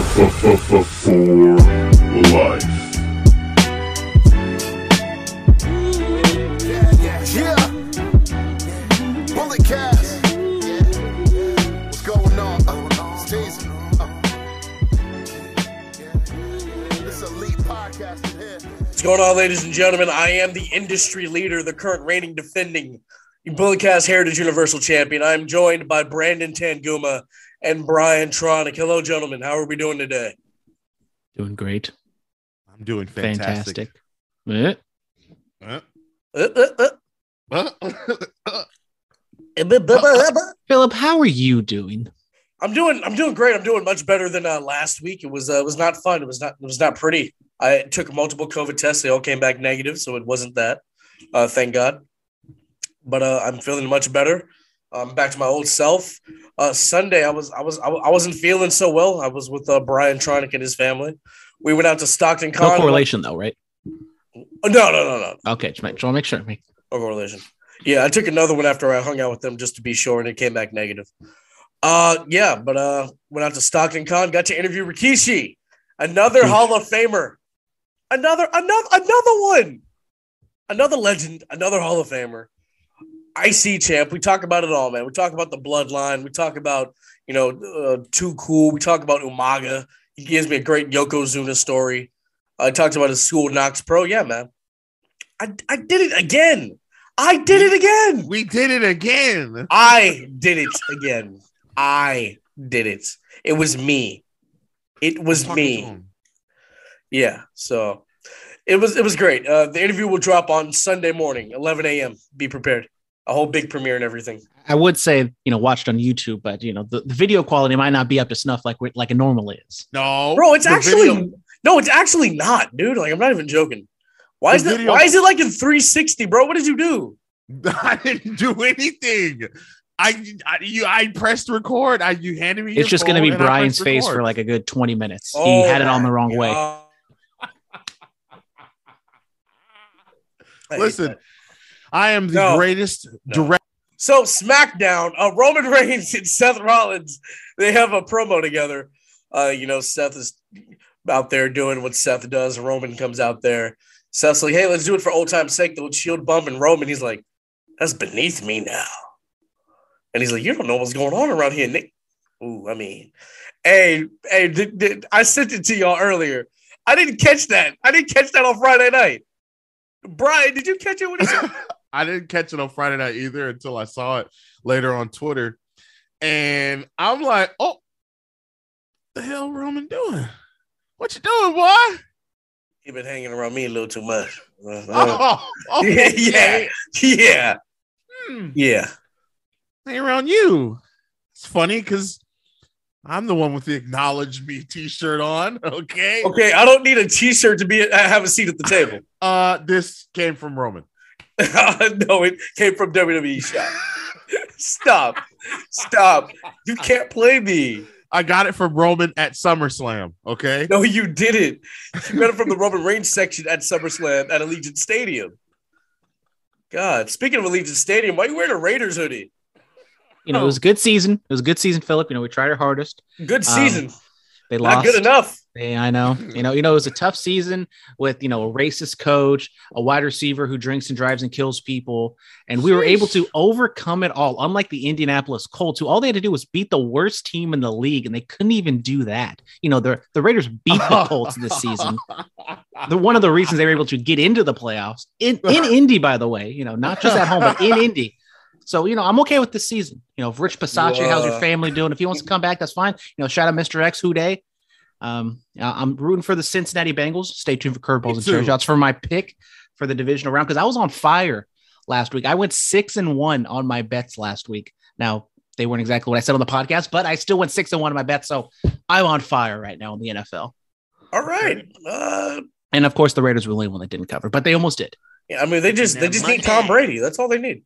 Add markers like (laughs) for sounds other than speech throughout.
For life. What's going on, ladies and gentlemen? I am the industry leader, the current reigning defending Bulletcast Heritage Universal Champion. I'm joined by Brandon Tanguma and Brian Tronic. Hello, gentlemen. How are we doing today? Doing great. I'm doing fantastic. Fantastic. Eh. Uh, uh, uh. (laughs) Philip, how are you doing? I'm doing. I'm doing great. I'm doing much better than uh, last week. It was. Uh, it was not fun. It was not. It was not pretty. I took multiple COVID tests. They all came back negative, so it wasn't that. Uh, thank God. But uh, I'm feeling much better. I'm back to my old self. Uh, Sunday, I was. I was. I, wasn't feeling so well. I was with uh, Brian Tronic and his family. We went out to Stockton No Con. correlation, though, right? No, no, no, no. Okay, just make, just make sure. Make- No correlation. Yeah, I took another one after I hung out with them just to be sure, and it came back negative. Uh, yeah, but uh, went out to Stockton Con, got to interview Rikishi, another Oof. Hall of Famer, another, another, another one, another legend, another Hall of Famer, IC champ. We talk about it all, man. We talk about the bloodline. We talk about you know, uh, too cool. We talk about Umaga. He gives me a great Yokozuna story. I talked about his school KnokX Pro. Yeah, man. I, I did it again. I did it again. We did it again. I did it again. I did it. It was me. It was me. Yeah. So it was it was great. Uh, the interview will drop on Sunday morning, 11 a.m. Be prepared. A whole big premiere and everything. I would say, you know, watched on YouTube, but you know, the, the video quality might not be up to snuff like we- like it normally is. No, Bro, it's actually video- no, it's actually not, dude. Like I'm not even joking. Why The is that? video- Why is it like in 360, bro? What did you do? (laughs) I didn't do anything. I, I you I pressed record. I you handed me. It's your just going to be phone and I Brian's pressed face for like a good 20 minutes. he Oh had it on the wrong way. God. I hate Listen, that. I am the No. greatest No. direct. So SmackDown, uh, Roman (laughs) Reigns and Seth Rollins, they have a promo together. Uh, you know, Seth is out there doing what Seth does. Roman comes out there. Seth's like, "Hey, let's do it for old time's sake." The old shield bump, and Roman, he's like, "That's beneath me now." And he's like, "You don't know what's going on around here, Nick." Ooh, I mean, hey, hey, did, did, I sent it to y'all earlier. I didn't catch that. I didn't catch that on Friday night. Brian, did you catch it said? (laughs) I didn't catch it on Friday night either until I saw it later on Twitter, and I'm like, "Oh, the hell, Roman doing? What you doing, boy?" You've been hanging around me a little too much. (laughs) Uh, Oh, oh, (laughs) yeah, yeah, Hmm. yeah. hang around you. It's funny because I'm the one with the acknowledge me t-shirt on. (laughs) Okay. Okay, I don't need a T-shirt to be have a seat at the table. Uh this came from Roman. (laughs) no, it came from WWE shop. (laughs) Stop, stop! You can't play me. I got it from Roman at SummerSlam. Okay. No, you didn't. You got it from the Roman Reigns section at SummerSlam at Allegiant Stadium. God, speaking of Allegiant Stadium, why are you wearing a Raiders hoodie? You know, it was a good season. It was a good season, Philip. You know, we tried our hardest. Good season, um, They lost. not good enough. Yeah, I know. You know, you know, it was a tough season with you know a racist coach, a wide receiver who drinks and drives and kills people, and we were able to overcome it all. Unlike the Indianapolis Colts, who all they had to do was beat the worst team in the league, and they couldn't even do that. You know, the the Raiders beat the Colts this season. The one of the reasons they were able to get into the playoffs in in (laughs) Indy, by the way. You know, not just at home, but in Indy. So you know, I'm okay with this season. You know, if Rich Bisaccia, how's your family doing? If he wants to come back, that's fine. You know, shout out Mr. X Who Day. Um, I- I'm rooting for the Cincinnati Bengals. Stay tuned for curveballs and chair shots for my pick for the divisional round because I was on fire last week. I went six and one on my bets last week. Now they weren't exactly what I said on the podcast, but I still went six and one on my bets. So I'm on fire right now in the NFL. All right. Uh, And of course, the Raiders were the only one that didn't cover, but they almost did. yeah, I mean, they just they just need Tom Brady. That's all they need.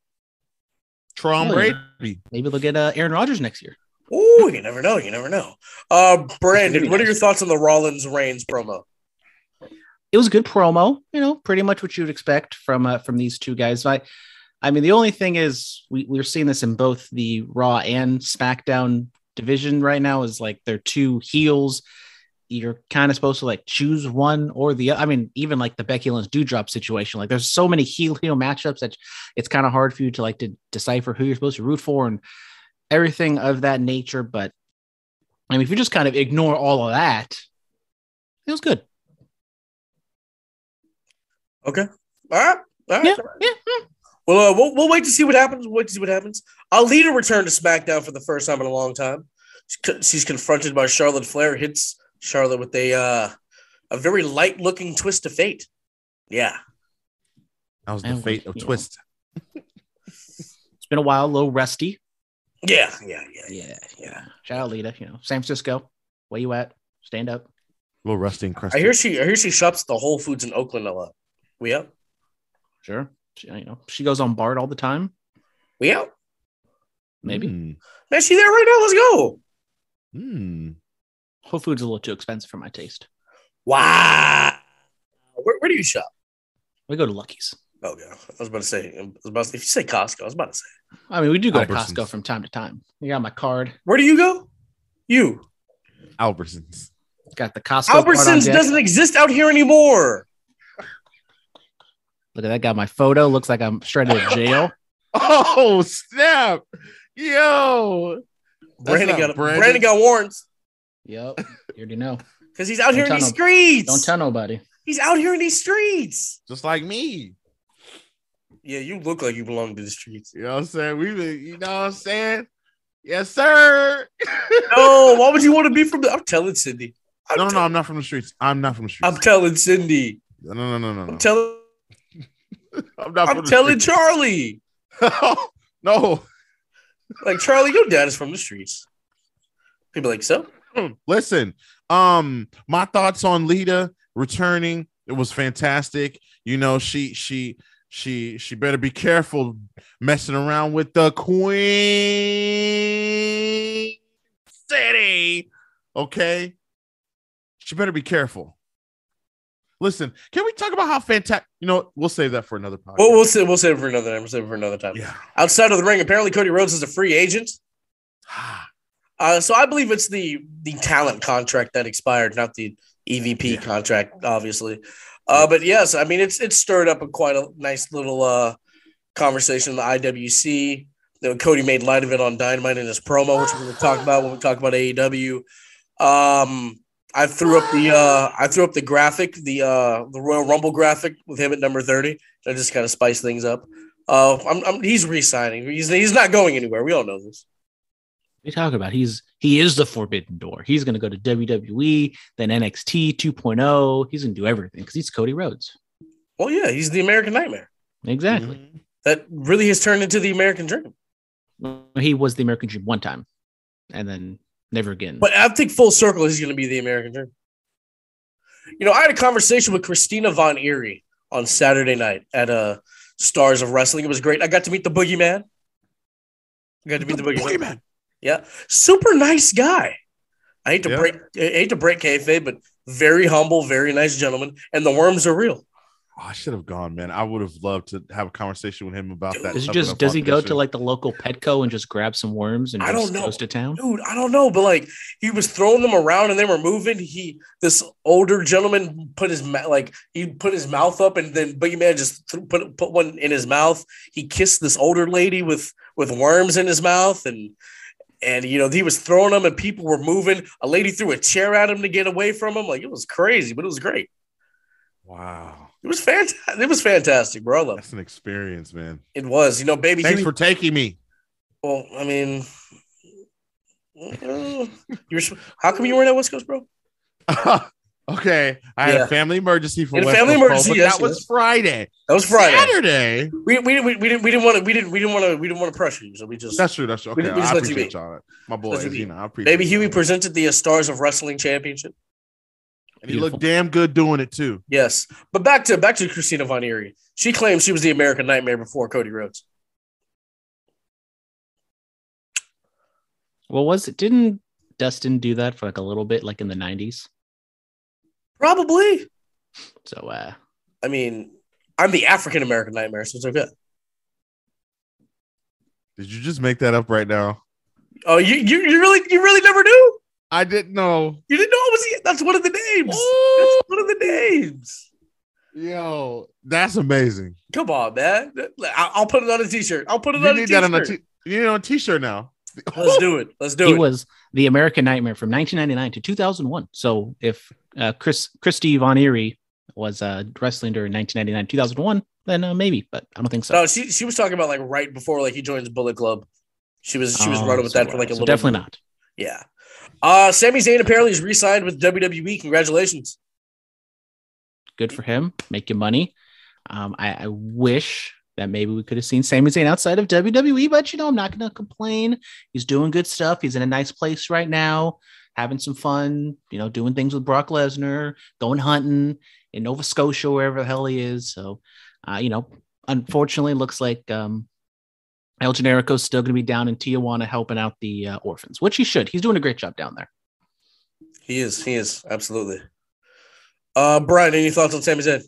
Tom Oh. Brady. Maybe they'll get uh, Aaron Rodgers next year. Ooh, you never know. You never know. Uh, Brandon, what are your thoughts on the Rollins Reigns promo? it was a good promo, you know, pretty much what you'd expect from uh, from these two guys. I, I mean, the only thing is we we're seeing this in both the Raw and SmackDown division right now is like they're two heels. you're kind of supposed to like choose one or the other. I mean, even like the Becky Lynch Doudrop situation, like there's so many heel heel matchups that it's kind of hard for you to like to decipher who you're supposed to root for and everything of that nature. But I mean, if you just kind of ignore all of that, it was good. Okay. All right. All right. Yeah, all right. yeah, yeah. Well, uh, we'll we'll wait to see what happens. We'll wait to see what happens. Alita returned to SmackDown for the first time in a long time. She's confronted by Charlotte Flair. Hits Charlotte with a uh, a very light looking twist of fate. Yeah. That was the And, fate of you. Twist. (laughs) It's been a while, a little rusty. Yeah. Yeah. Yeah. Yeah, yeah. Shout out Lita, you know, San Francisco. Where you at? Stand up. A little rusty and crusty. I hear she I hear she shops the Whole Foods in Oakland a lot. We up? Sure. She, you know, she goes on BART all the time. We out? Maybe. Mm. Man, she there right now. Let's go. Mm. Whole Foods is a little too expensive for my taste. Wow. Where, where do you shop? We go to Lucky's. Oh yeah, I was about to say. I was about to, if you say Costco, I was about to say. I mean, we do go to Costco from time to time. You got my card. Where do you go? You. Albertsons. Got the Costco. Albertsons deck. doesn't exist out here anymore. Look at that. Got my photo. Looks like I'm straight out of jail. (laughs) Oh snap! Yo, That's Brandon got Brandon. Brandon got warrants yep. You already know. (laughs) because he's out here in these tell streets. Don't tell nobody. He's out here in these streets. just like me. Yeah, you look like you belong to the streets. You know what I'm saying? We been, you know what I'm saying? Yes, sir. No, why would you want to be from the? I'm telling Cindy. I'm, no, no, no, I'm not from the streets. I'm not from the streets. I'm telling Cindy. no, no, no, no, no. I'm telling. (laughs) I'm not I'm telling streets. Charlie. (laughs) no, Like Charlie, your dad is from the streets. People like so. (clears throat) listen. Um, my thoughts on Lita returning. It was fantastic. You know, she she she she better be careful messing around with the Queen City. Okay. She better be careful. Listen, can we talk about how fantastic? You know, we'll save that for another podcast. Well, we'll save, we'll save it for another time. We'll save it for another time. yeah. Outside of the ring, apparently Cody Rhodes is a free agent. (sighs) Uh, so I believe it's the the talent contract that expired, not the EVP Yeah. contract, obviously. Uh, but yes, I mean it's it's stirred up a quite a nice little uh, conversation in the IWC. You know, Cody made light of it on Dynamite in his promo, which we're going to talk about when we talk about AEW. Um, I threw up the uh, I threw up the graphic, the uh, the Royal Rumble graphic with him at number thirty. I just kind of spice things up. Uh, I'm, I'm, he's re-signing. He's he's not going anywhere. We all know this. What are you talking about? He's he is the forbidden door. He's gonna go to WWE, then NXT 2.0. oh. He's gonna do everything because he's Cody Rhodes. Well, yeah, he's the American Nightmare. Exactly. Mhm. That really has turned into the American Dream. He was the American Dream one time, and then never again. But I think full circle, he's going to be the American Dream. You know, I had a conversation with Christina Von Eerie on Saturday night at uh, Stars of Wrestling. It was great. I got to meet the Boogeyman. I got to meet the, Boogeyman. Boogeyman. Yeah, super nice guy. I hate to Yeah. break, I hate to break kayfabe, but very humble, very nice gentleman. And the worms are real. Oh, I should have gone, man. I would have loved to have a conversation with him about that. does he just does he go to like the local Petco and just grab some worms and I just don't know. goes to town? dude i don't know but like he was throwing them around and they were moving he this older gentleman put his like he put his mouth up and then boogie man just th- put put one in his mouth he kissed this older lady with with worms in his mouth and and you know he was throwing them and people were moving a lady threw a chair at him to get away from him like it was crazy but it was great Wow, it was fantastic it was fantastic bro that's an experience, man. it. was you know baby Thanks Huey- for taking me. well i mean uh, you're how come you weren't at west coast bro (laughs) okay, I had a family emergency for You a West family Coast Pro, emergency, but yes, that was. Friday. that was friday Saturday. We, we, we, we didn't we didn't want to we didn't we didn't want to we didn't want to pressure you so we just That's true. That's true. Okay, we just I let appreciate be. y'all. My boy, you you know, I appreciate. baby Huey y'all. presented the uh, Stars of Wrestling Championship and he looked damn good doing it too. yes but back to back to Christina Von Eerie she claims she was the American Nightmare before Cody Rhodes Well, was it? Didn't Dustin do that for like a little bit, like in the '90s? Probably So, uh, I mean I'm the African American Nightmare so it's okay Did you just make that up right now? oh you you, you really you really never knew I didn't know. you didn't know it was he? That's one of the names. Ooh. That's one of the names. Yo, that's amazing. Come on, man. I- I'll put it on a t-shirt. I'll put it You on a need t-shirt. that on a t- you need it on a t-shirt now. (laughs) Let's do it. Let's do it. he it. was the American Nightmare from 1999 to 2001. So if uh, Chris Christy Von Eerie was uh, wrestling during 1999 2001, then uh, maybe, but I don't think so. no, she she was talking about like right before like he joins Bullet Club. She was she was Oh, running with so that for like a so little. definitely not. Yeah. Uh Sami Zayn apparently is re-signed with WWE. Congratulations. Good for him, making money. Um, I, I wish that maybe we could have seen Sami Zayn outside of WWE, but you know, I'm not going to complain. He's doing good stuff. He's in a nice place right now, having some fun, you know, doing things with Brock Lesnar, going hunting in Nova Scotia, wherever the hell he is. So, uh, you know, unfortunately, looks like um, El Generico's still going to be down in Tijuana helping out the uh, orphans, which he should. He's doing a great job down there. He is. He is absolutely. Uh, Brian, any thoughts on Sami Zayn?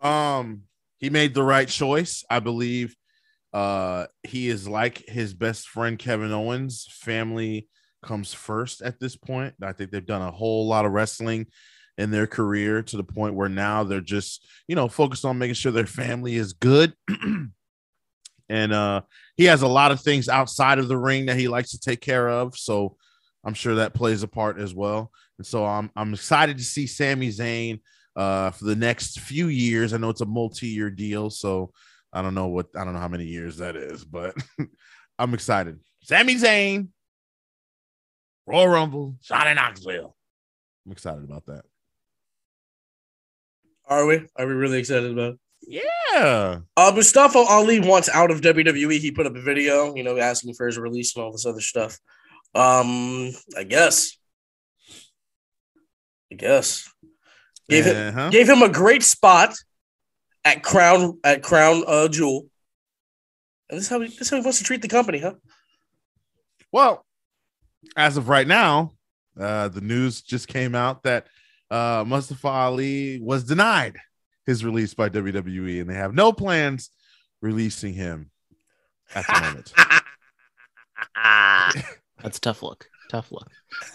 Um, he made the right choice. I believe uh he is like his best friend Kevin Owens. Family comes first at this point. I think they've done a whole lot of wrestling in their career to the point where now they're just, you know, focused on making sure their family is good. (clears throat) and uh he has a lot of things outside of the ring that he likes to take care of, so I'm sure that plays a part as well. And so I'm I'm excited to see Sami Zayn uh, for the next few years. I know it's a multi-year deal, so I don't know what I don't know how many years that is, but (laughs) I'm excited. Sami Zayn, Royal Rumble, Johnny Knoxville. I'm excited about that. Are we? Are we really excited about it? Yeah. Uh, Mustafa Ali wants out of WWE. He put up a video, you know, asking for his release and all this other stuff. Um, I guess. I guess. Gave him Uh-huh. gave him a great spot at Crown at Crown uh, Jewel. And this is how he, this is how he wants to treat the company, huh? Well, as of right now, uh, the news just came out that uh, Mustafa Ali was denied his release by WWE, and they have no plans releasing him at the moment. (laughs) That's a tough look. Tough look. (laughs)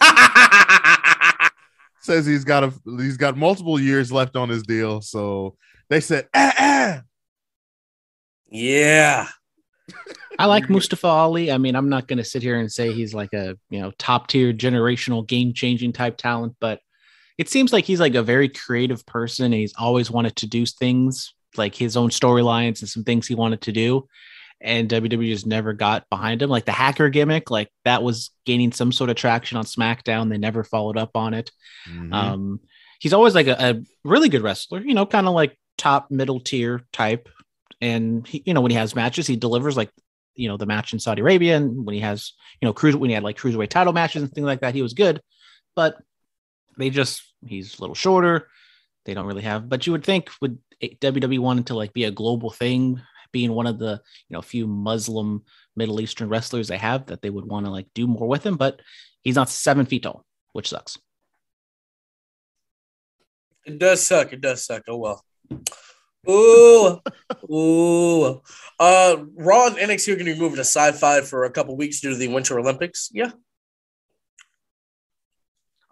Says he's got a he's got multiple years left on his deal, so they said, ah, ah. yeah. (laughs) I like Mustafa Ali. I mean, I'm not going to sit here and say he's like a you know top tier generational game changing type talent, but it seems like he's like a very creative person. And he's always wanted to do things like his own storylines and some things he wanted to do, and WWE just never got behind him. Like the hacker gimmick, like that was gaining some sort of traction on SmackDown. They never followed up on it. Mhm. Um, he's always like a, a really good wrestler, you know, kind of like top middle tier type. And he, you know, when he has matches, he delivers like, you know, the match in Saudi Arabia, and when he has, you know, cruise when he had like cruiserweight title matches and things like that, he was good. But they just he's a little shorter. They don't really have. But you would think would WWE wanted to like be a global thing, being one of the you know few Muslim Middle Eastern wrestlers they have, that they would want to like do more with him. But he's not seven feet tall, which sucks. It does suck. It does suck. Oh well. Ooh, ooh. Uh, Raw and NXT are going to be moving to Syfy for a couple weeks due to the Winter Olympics. Yeah,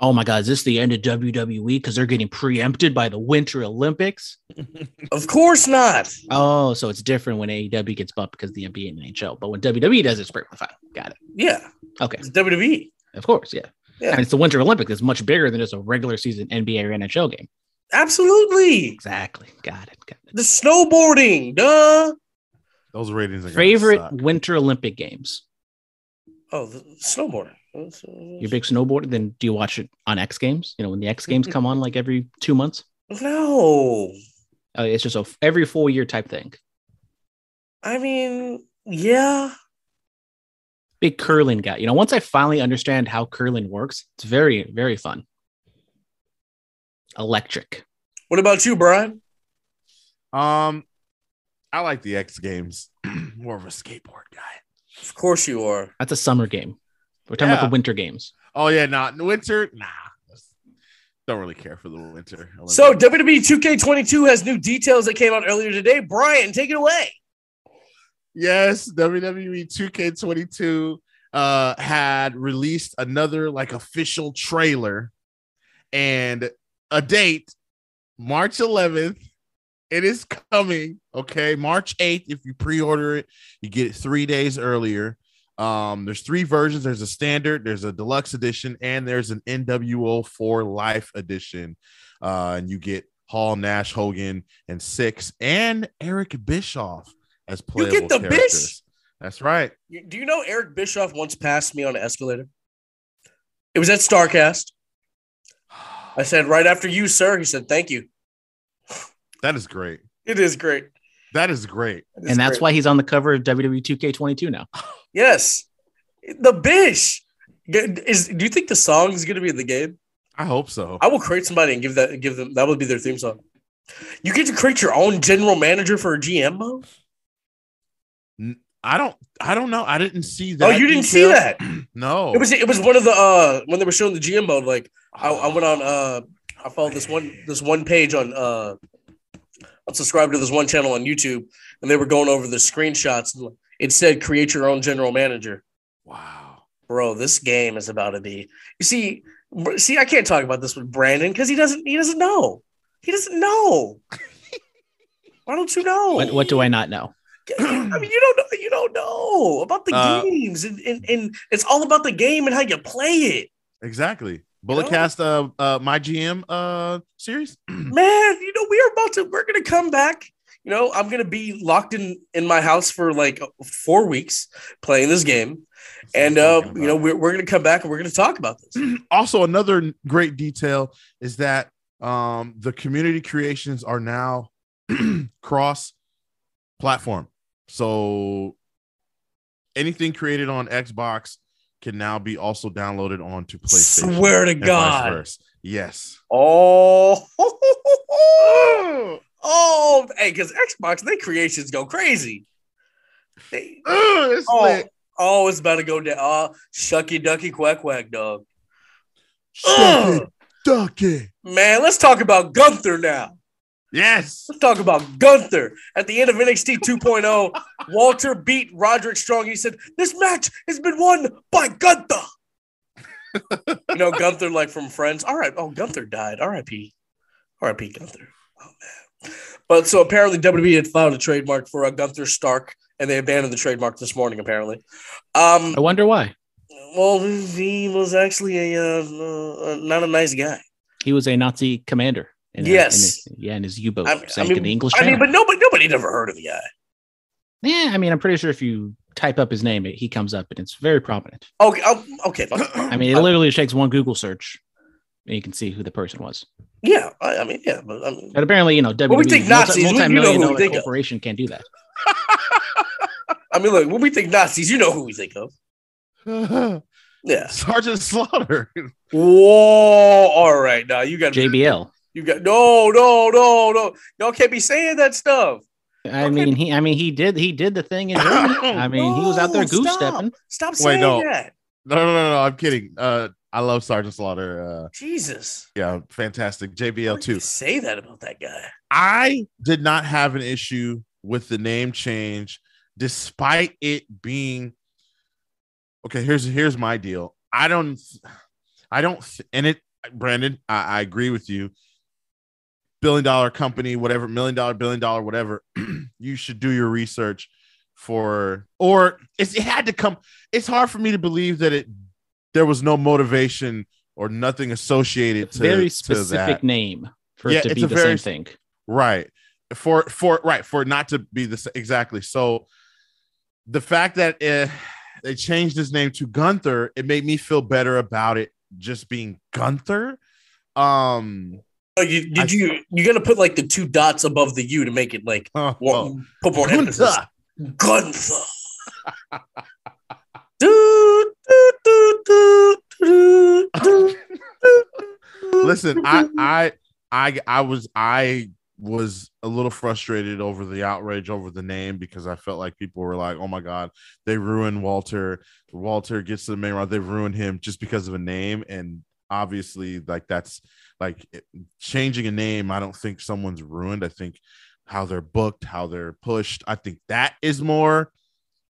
Oh my God, is this the end of WWE because they're getting preempted by the Winter Olympics? (laughs) of course not. Oh, so it's different when AEW gets bumped because the NBA and NHL, but when WWE does, it's perfectly fine. Got it. Yeah, Okay, it's WWE. of course, yeah. Yeah. And it's the Winter Olympics. It's much bigger than just a regular season NBA or NHL game. Absolutely. Exactly. Got it. Got it. The snowboarding. Duh. Those ratings are gonna Favorite suck. Winter Olympic games? Oh, the snowboarding. You're a big snowboarder. Then do you watch it on X Games? You know when the X Games come on like every two months. No. Oh, it's just a f- every four year type thing. I mean, yeah. Big curling guy. You know, once I finally understand how curling works, it's very very fun. Electric. What about you, Brian? Um, I like the X Games. (clears throat) More of a skateboard guy. Of course you are. That's a summer game. We're talking about the winter games. Oh yeah, not winter. Nah, don't really care for the winter. So WWE 2K22 has new details that came out earlier today. Brian, take it away. yes, WWE 2K22 uh had released another like official trailer and a date, March 11th. It is coming. Okay, March 8th. If you pre-order it, you get it three days earlier. Um, there's three versions. There's a standard, there's a deluxe edition, and there's an NWO 4 Life edition. Uh, and you get Hall, Nash, Hogan, and Six, and Eric Bischoff as playable You get the characters. Bish? That's right. Do you know Eric Bischoff once passed me on an escalator? It was at Starcast. I said, right after you, sir. He said, thank you. That is great. It is great. That is great. It is and that's great. why he's on the cover of WWE 2K22 now. (laughs) Yes. The Bish. Is do you think the song is gonna be in the game? I hope so. I will create somebody and give that give them that would be their theme song. You get to create your own general manager for a GM mode? I don't. I don't know. I didn't see that. Oh, you didn't see that. (clears throat) No. It was it was one of the uh when they were showing the GM mode, like I, I went on uh I followed this one this one page on uh I'm subscribed to this one channel on YouTube and they were going over the screenshots and it said create your own general manager. Wow. Bro, this game is about to be you see see I can't talk about this with Brandon because he doesn't he doesn't know. He doesn't know. (laughs) Why don't you know? What, what do I not know? I mean, you don't know. You don't know about the Uh, games, and, and and it's all about the game and how you play it. Exactly. Bulletcast. Uh, uh, my GM. Uh, series. (clears throat) man you know we are about to we're gonna come back you know i'm gonna be locked in in my house for like four weeks playing this game. And uh you know we're, we're gonna come back and we're gonna talk about this. (clears throat) Also another great detail is that um the community creations are now (clears throat) cross platform so anything created on xbox can now be also downloaded onto playstation swear to god. yes. Oh (laughs) oh hey because xbox they creations go crazy they, Ugh, it's oh, lit. oh it's about to go down oh shucky ducky quack quack dog Shucky ducky. man let's talk about gunther now yes Let's talk about Gunther. At the end of NXT 2.0, oh, (laughs) Walter beat Roderick Strong. He said, This match has been won by Gunther. you know, Gunther, like from Friends. All right. Oh, Gunther died. RIP. RIP Gunther. Oh, man. But so apparently WWE had filed a trademark for a Gunther Stark, and they abandoned the trademark this morning, apparently. Um, I wonder why. well, he was actually a uh, uh, not a nice guy. He was a Nazi commander. in a- in Yes. his- yeah, in his U-boat I, I sank mean, in the English I mean, but nobody, nobody ever heard of the guy. yeah, I mean, I'm pretty sure if you type up his name, it, he comes up and it's very prominent. Okay, oh, okay. I mean, it literally just takes one Google search and you can see who the person was. Yeah, I, I mean, yeah, but I mean, But apparently, you know, WWE, we think Nazis, we- you know multi-million who we dollar think of. corporation can't do that. (laughs) I mean, look, when we think Nazis, you know who we think of. (laughs) Yeah. Sergeant Slaughter. Whoa! All right, now you got JBL. You got no, no, no, no. Y'all can't be saying that stuff. I mean, he. I mean, he did. He did the thing in (coughs) Germany. I mean, he was out there goose stop. stepping. Stop Wait, saying no. that. No, no, no, no. I'm kidding. Uh, I love Sergeant Slaughter. Uh, Jesus. yeah, fantastic. JBL too. Say that about that guy. I did not have an issue with the name change, despite it being okay. Here's here's my deal. I don't, I don't, and it, Brandon. I, I agree with you. Billion dollar company, whatever, million dollar, billion dollar, whatever. (clears throat) you should do your research for, or it's, it had to come. It's hard for me to believe that it there was no motivation or nothing associated to Very to specific that. name for Yeah, it to it's be a the very- same thing. right for for right for it not to be the exactly so the fact that uh, they changed his name to gunther it made me feel better about it just being gunther um Oh, you, did I- you? You got to put like the two dots above the U to make it like (laughs) oh, one, put more emphasis. Gunther. (laughs) Do, do, do, do, do, do, do. listen i i i i was i was a little frustrated over the outrage over the name because i felt like people were like oh my god they ruined walter. Walter gets to the main round they ruined him just because of a name. And obviously like that's like changing a name i don't think someone's ruined. I think how they're booked how they're pushed i think that is more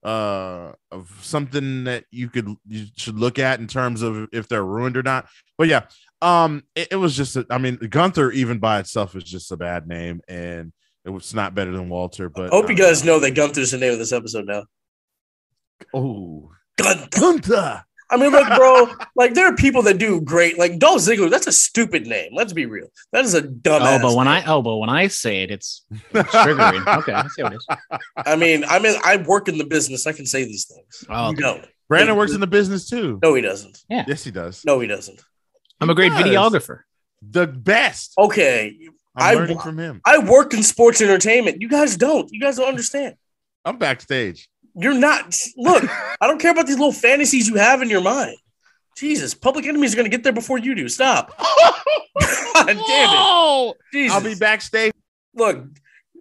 uh of something that you could you should look at in terms of if they're ruined or not. But yeah, um, it, it was just a, I mean Gunther even by itself is just a bad name, and it was not better than Walter. But I hope you um, guys know that Gunther's the name of this episode now. Oh, Gunther. Gunther. I mean, look, bro. like there are people that do great. Like Dolph Ziggler, that's a stupid name. Let's be real. That is a dumb. Oh, but when I oh, but when I say it, it's triggering. (laughs) okay, I see what it is. I mean, I mean, I work in the business. I can say these things. Oh, you okay. don't. Brandon works in the business too. No, he doesn't. Yeah. Yes, he does. No, he doesn't. I'm a great does. videographer. The best. Okay, I'm I- learning from him. I work in sports entertainment. You guys don't. You guys don't understand. I'm backstage. You're not. Look, I don't care about these little fantasies you have in your mind. Jesus, Public Enemies are going to get there before you do. Stop. (laughs) God damn it. Jesus. I'll be backstage. Look,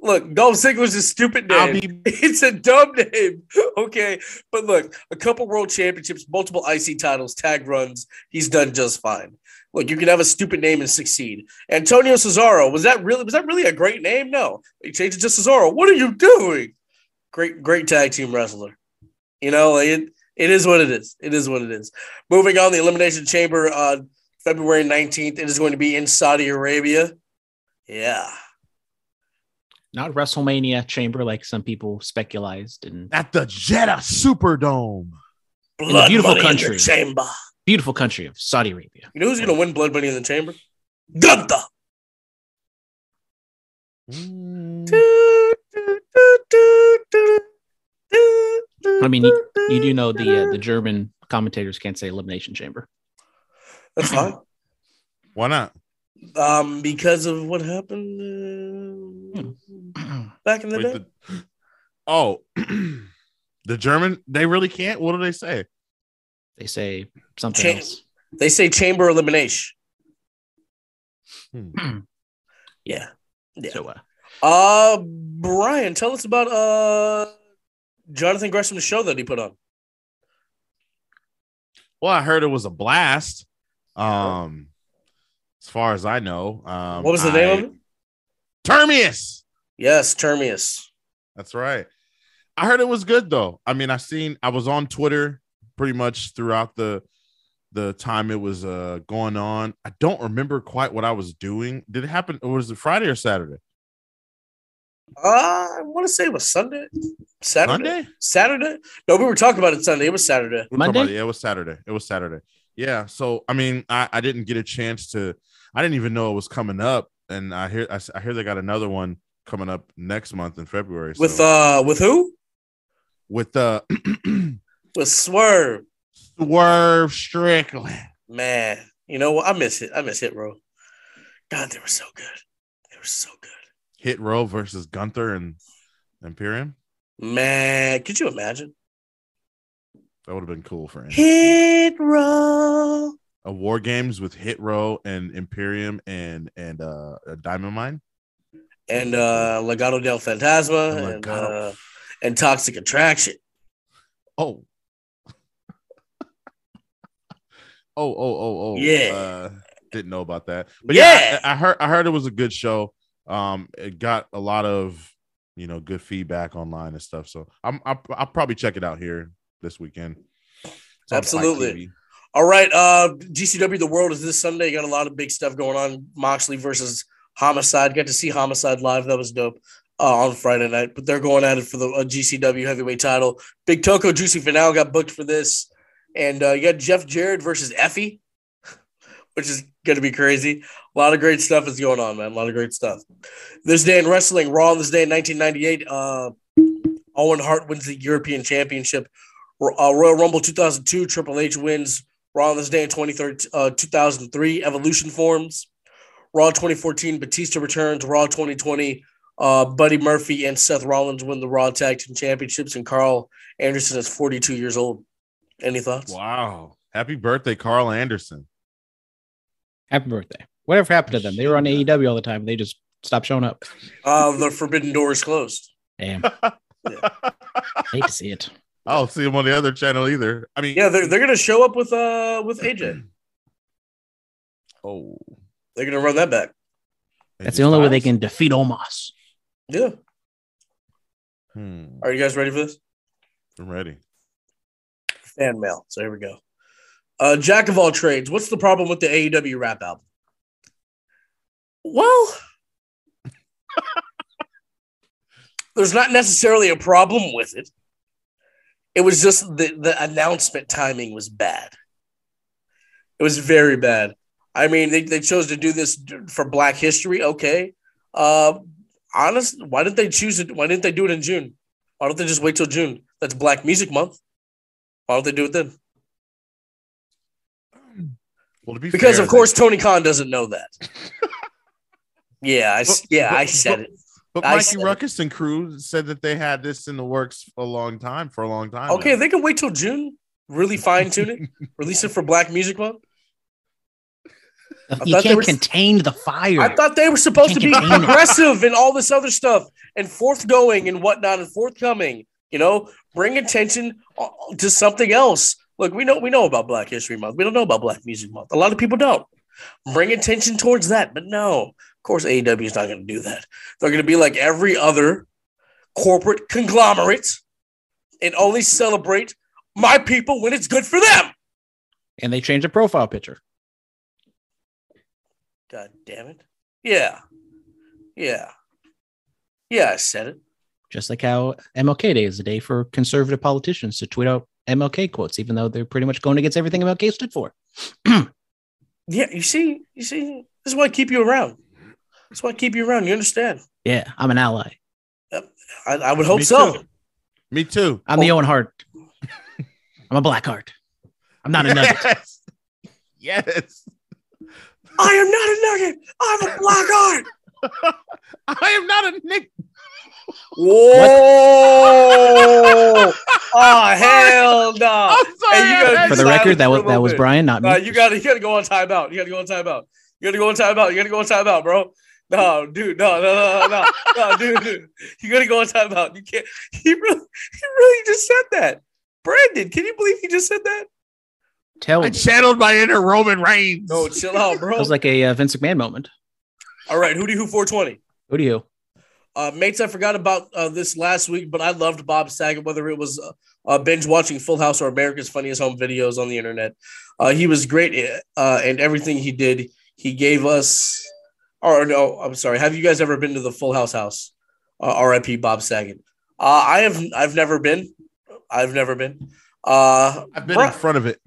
look, Dolph Ziggler's a stupid name. I'll be (laughs) It's a dumb name. Okay. But look, a couple world championships, multiple IC titles, tag runs. He's done just fine. Look, you can have a stupid name and succeed. Antonio Cesaro, was that really was that really a great name? No. He changed it to Cesaro. What are you doing? Great, great tag team wrestler. You know, it it is what it is. It is what it is. Moving on, the Elimination Chamber on February 19th. It is going to be in Saudi Arabia. Yeah. Not WrestleMania chamber like some people speculated and at the Jeddah Superdome. Blood beautiful money in the country. chamber. beautiful country of Saudi Arabia. You know who's going to win Blood Money in the Chamber? Gunther. Mm. I mean, you, you do know the uh, the German commentators can't say elimination chamber. That's fine. (laughs) Why not? Um, because of what happened uh, back in the Wait, day. the- oh, (clears throat) the German, they really can't. What do they say? They say something Cha- else. They say chamber elimination. Hmm. Yeah. Yeah. So uh, Uh, Brian, tell us about uh Jonathan Gresham's show that he put on. Well, I heard it was a blast. Um, as far as I know, um, What was the I- name of it? Terminus. Yes, Terminus. That's right. I heard it was good though. I mean, I seen I was on Twitter pretty much throughout the the time it was uh going on. I don't remember quite what I was doing. Did it happen? Or was it Friday or Saturday? Uh, I want to say it was Sunday, Saturday, Monday? Saturday. No, we were talking about it Sunday. It was Saturday. We're Monday? about- yeah, it was Saturday. It was Saturday. Yeah. So I mean, I, I didn't get a chance to. I didn't even know it was coming up, and I hear I hear they got another one coming up next month in February. With uh, with who? with uh (clears throat) With Swerve. Swerve Strickland. Man, you know what? I miss it. I miss it, bro. God, they were so good. They were so good. Hit Row versus Gunther and Imperium. Man, could you imagine? That would have been cool for him. Hit Row. A War Games with Hit Row and Imperium and and uh Diamond Mine. And uh Legado del Fantasma And and, uh, and Toxic Attraction. Oh. (laughs) oh, oh, oh, oh. Yeah. Uh, didn't know about that. But yeah, Yeah. I, I heard I heard it was a good show. Um, it got a lot of you know good feedback online and stuff. So I'm I'll, I'll probably check it out here this weekend. Absolutely. All right. Uh GCW The World is this Sunday. Got a lot of big stuff going on. Moxley versus Homicide. Got to see Homicide live. That was dope. Uh, on Friday night, but they're going at it for the uh, GCW heavyweight title. Big Toko Juicy Finale got booked for this, and uh, you got Jeff Jarrett versus Effy, which is going to be crazy. A lot of great stuff is going on, man. A lot of great stuff. This day in wrestling, Raw this day in 1998, uh, Owen Hart wins the European Championship. Uh, Royal Rumble 2002, Triple H wins. Raw this day in 23rd, uh, 2003, Evolution forms. Raw 2014, Batista returns. Raw 2020, uh, Buddy Murphy and Seth Rollins win the Raw Tag Team Championships, and Karl Anderson is 42 years old. Any thoughts? Wow. Happy birthday, Karl Anderson. Happy birthday. Whatever happened to them? They were on AEW all the time. They just stopped showing up. Uh, the Forbidden Door is closed. Damn, (laughs) hate to see it. I don't see them on the other channel either. I mean, Yeah, they're, they're gonna show up with uh with AJ. (clears throat) oh, They're gonna run that back. That's the only way they can defeat Omos. Yeah. Hmm. Are you guys ready for this? I'm ready. Fan mail. So here we go. Uh, Jack of all trades. What's the problem with the AEW rap album? Well, (laughs) there's not necessarily a problem with it. It was just the, the announcement timing was bad. It was very bad. I mean, they, they chose to do this for Black History. Okay. Uh, honest, why didn't they choose it? Why didn't they do it in June? Why don't they just wait till June? That's Black Music Month. Why don't they do it then? Well, to be Because fair, of course Tony Khan doesn't know that. (laughs) yeah, I s- But- yeah, but- I said but- it. But Mikey said it. Rukus and crew said that they had this in the works a long time. For a long time. Okay, now. they can wait till June. Really fine tune it. (laughs) Release it for Black Music Month. You they can't were- contain the fire. I thought they were supposed to be Can't it. and all this other stuff and forthgoing and whatnot and forthcoming. You know, bring attention uh, to something else. Look, we know we know about Black History Month. We don't know about Black Music Month. A lot of people don't. Bring attention towards that, but no, of course, AEW is not going to do that. They're going to be like every other corporate conglomerate and only celebrate my people when it's good for them. and they change the profile picture. God damn it! Yeah, yeah, yeah. I said it. Just like how MLK Day is a day for conservative politicians to tweet out MLK quotes, even though they're pretty much going against everything MLK stood for. (clears throat) Yeah, you see, you see, this is why I keep you around. That's why I keep you around. You understand? Yeah, I'm an ally. I, I would hope Me so. too. Me too. I'm the oh. Owen Hart. I'm a black heart. I'm not a nugget. (laughs) Yes. yes. I am not a nugget. I'm a black heart. (laughs) I am not a Nick. Whoa! oh (laughs) hell no! I'm sorry. Hey, you gotta- For the record, that was that was bit. Brian, not me. Uh, you gotta, you gotta go on timeout. You gotta go on timeout. You gotta go on timeout. You gotta go on timeout, bro. No, dude, no, no, no, no, no, no, dude, dude. You gotta go on timeout. You can't. He really, he really just said that. Brandon, can you believe he just said that? Tell I me. channeled my inner Roman Reigns. No, chill out, bro. That was like a uh, Vince McMahon moment. All right, Hootie Who 420. Who do you? Uh, mates, I forgot about uh, this last week, but I loved Bob Saget, whether it was uh, uh, binge watching Full House or America's Funniest Home Videos on the internet. Uh, he was great uh, and everything he did. He gave us, or no, I'm sorry. Have you guys ever been to the Full House house? Uh, R.I.P. Bob Saget. Uh, I have. I've never been. I've never been. Uh, I've been Bri- in front of it.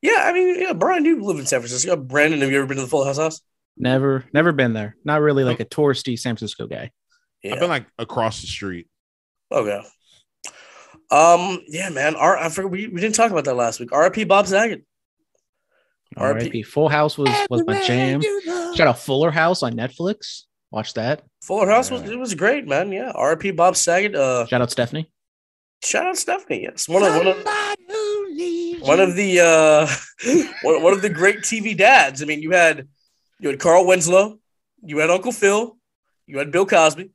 yeah, I mean, yeah, Brian, you live in San Francisco. Brandon, have you ever been to the Full House house? Never, never been there. Not really like a touristy San Francisco guy. Yeah. I've been like across the street. Okay. Um. Yeah, man. R. I forgot we, we didn't talk about that last week. R.I.P. Bob Saget. R.I.P. R.I.P. Full House was was my jam. Shout out Fuller House on Netflix. Watch that. Fuller House was it was great, man. Yeah. R.I.P. Bob Saget. Uh. Shout out Stephanie. Shout out Stephanie. Yes. One of one of one of the uh (laughs) one, one of the great TV dads. I mean, you had you had Carl Winslow, you had Uncle Phil, you had Bill Cosby,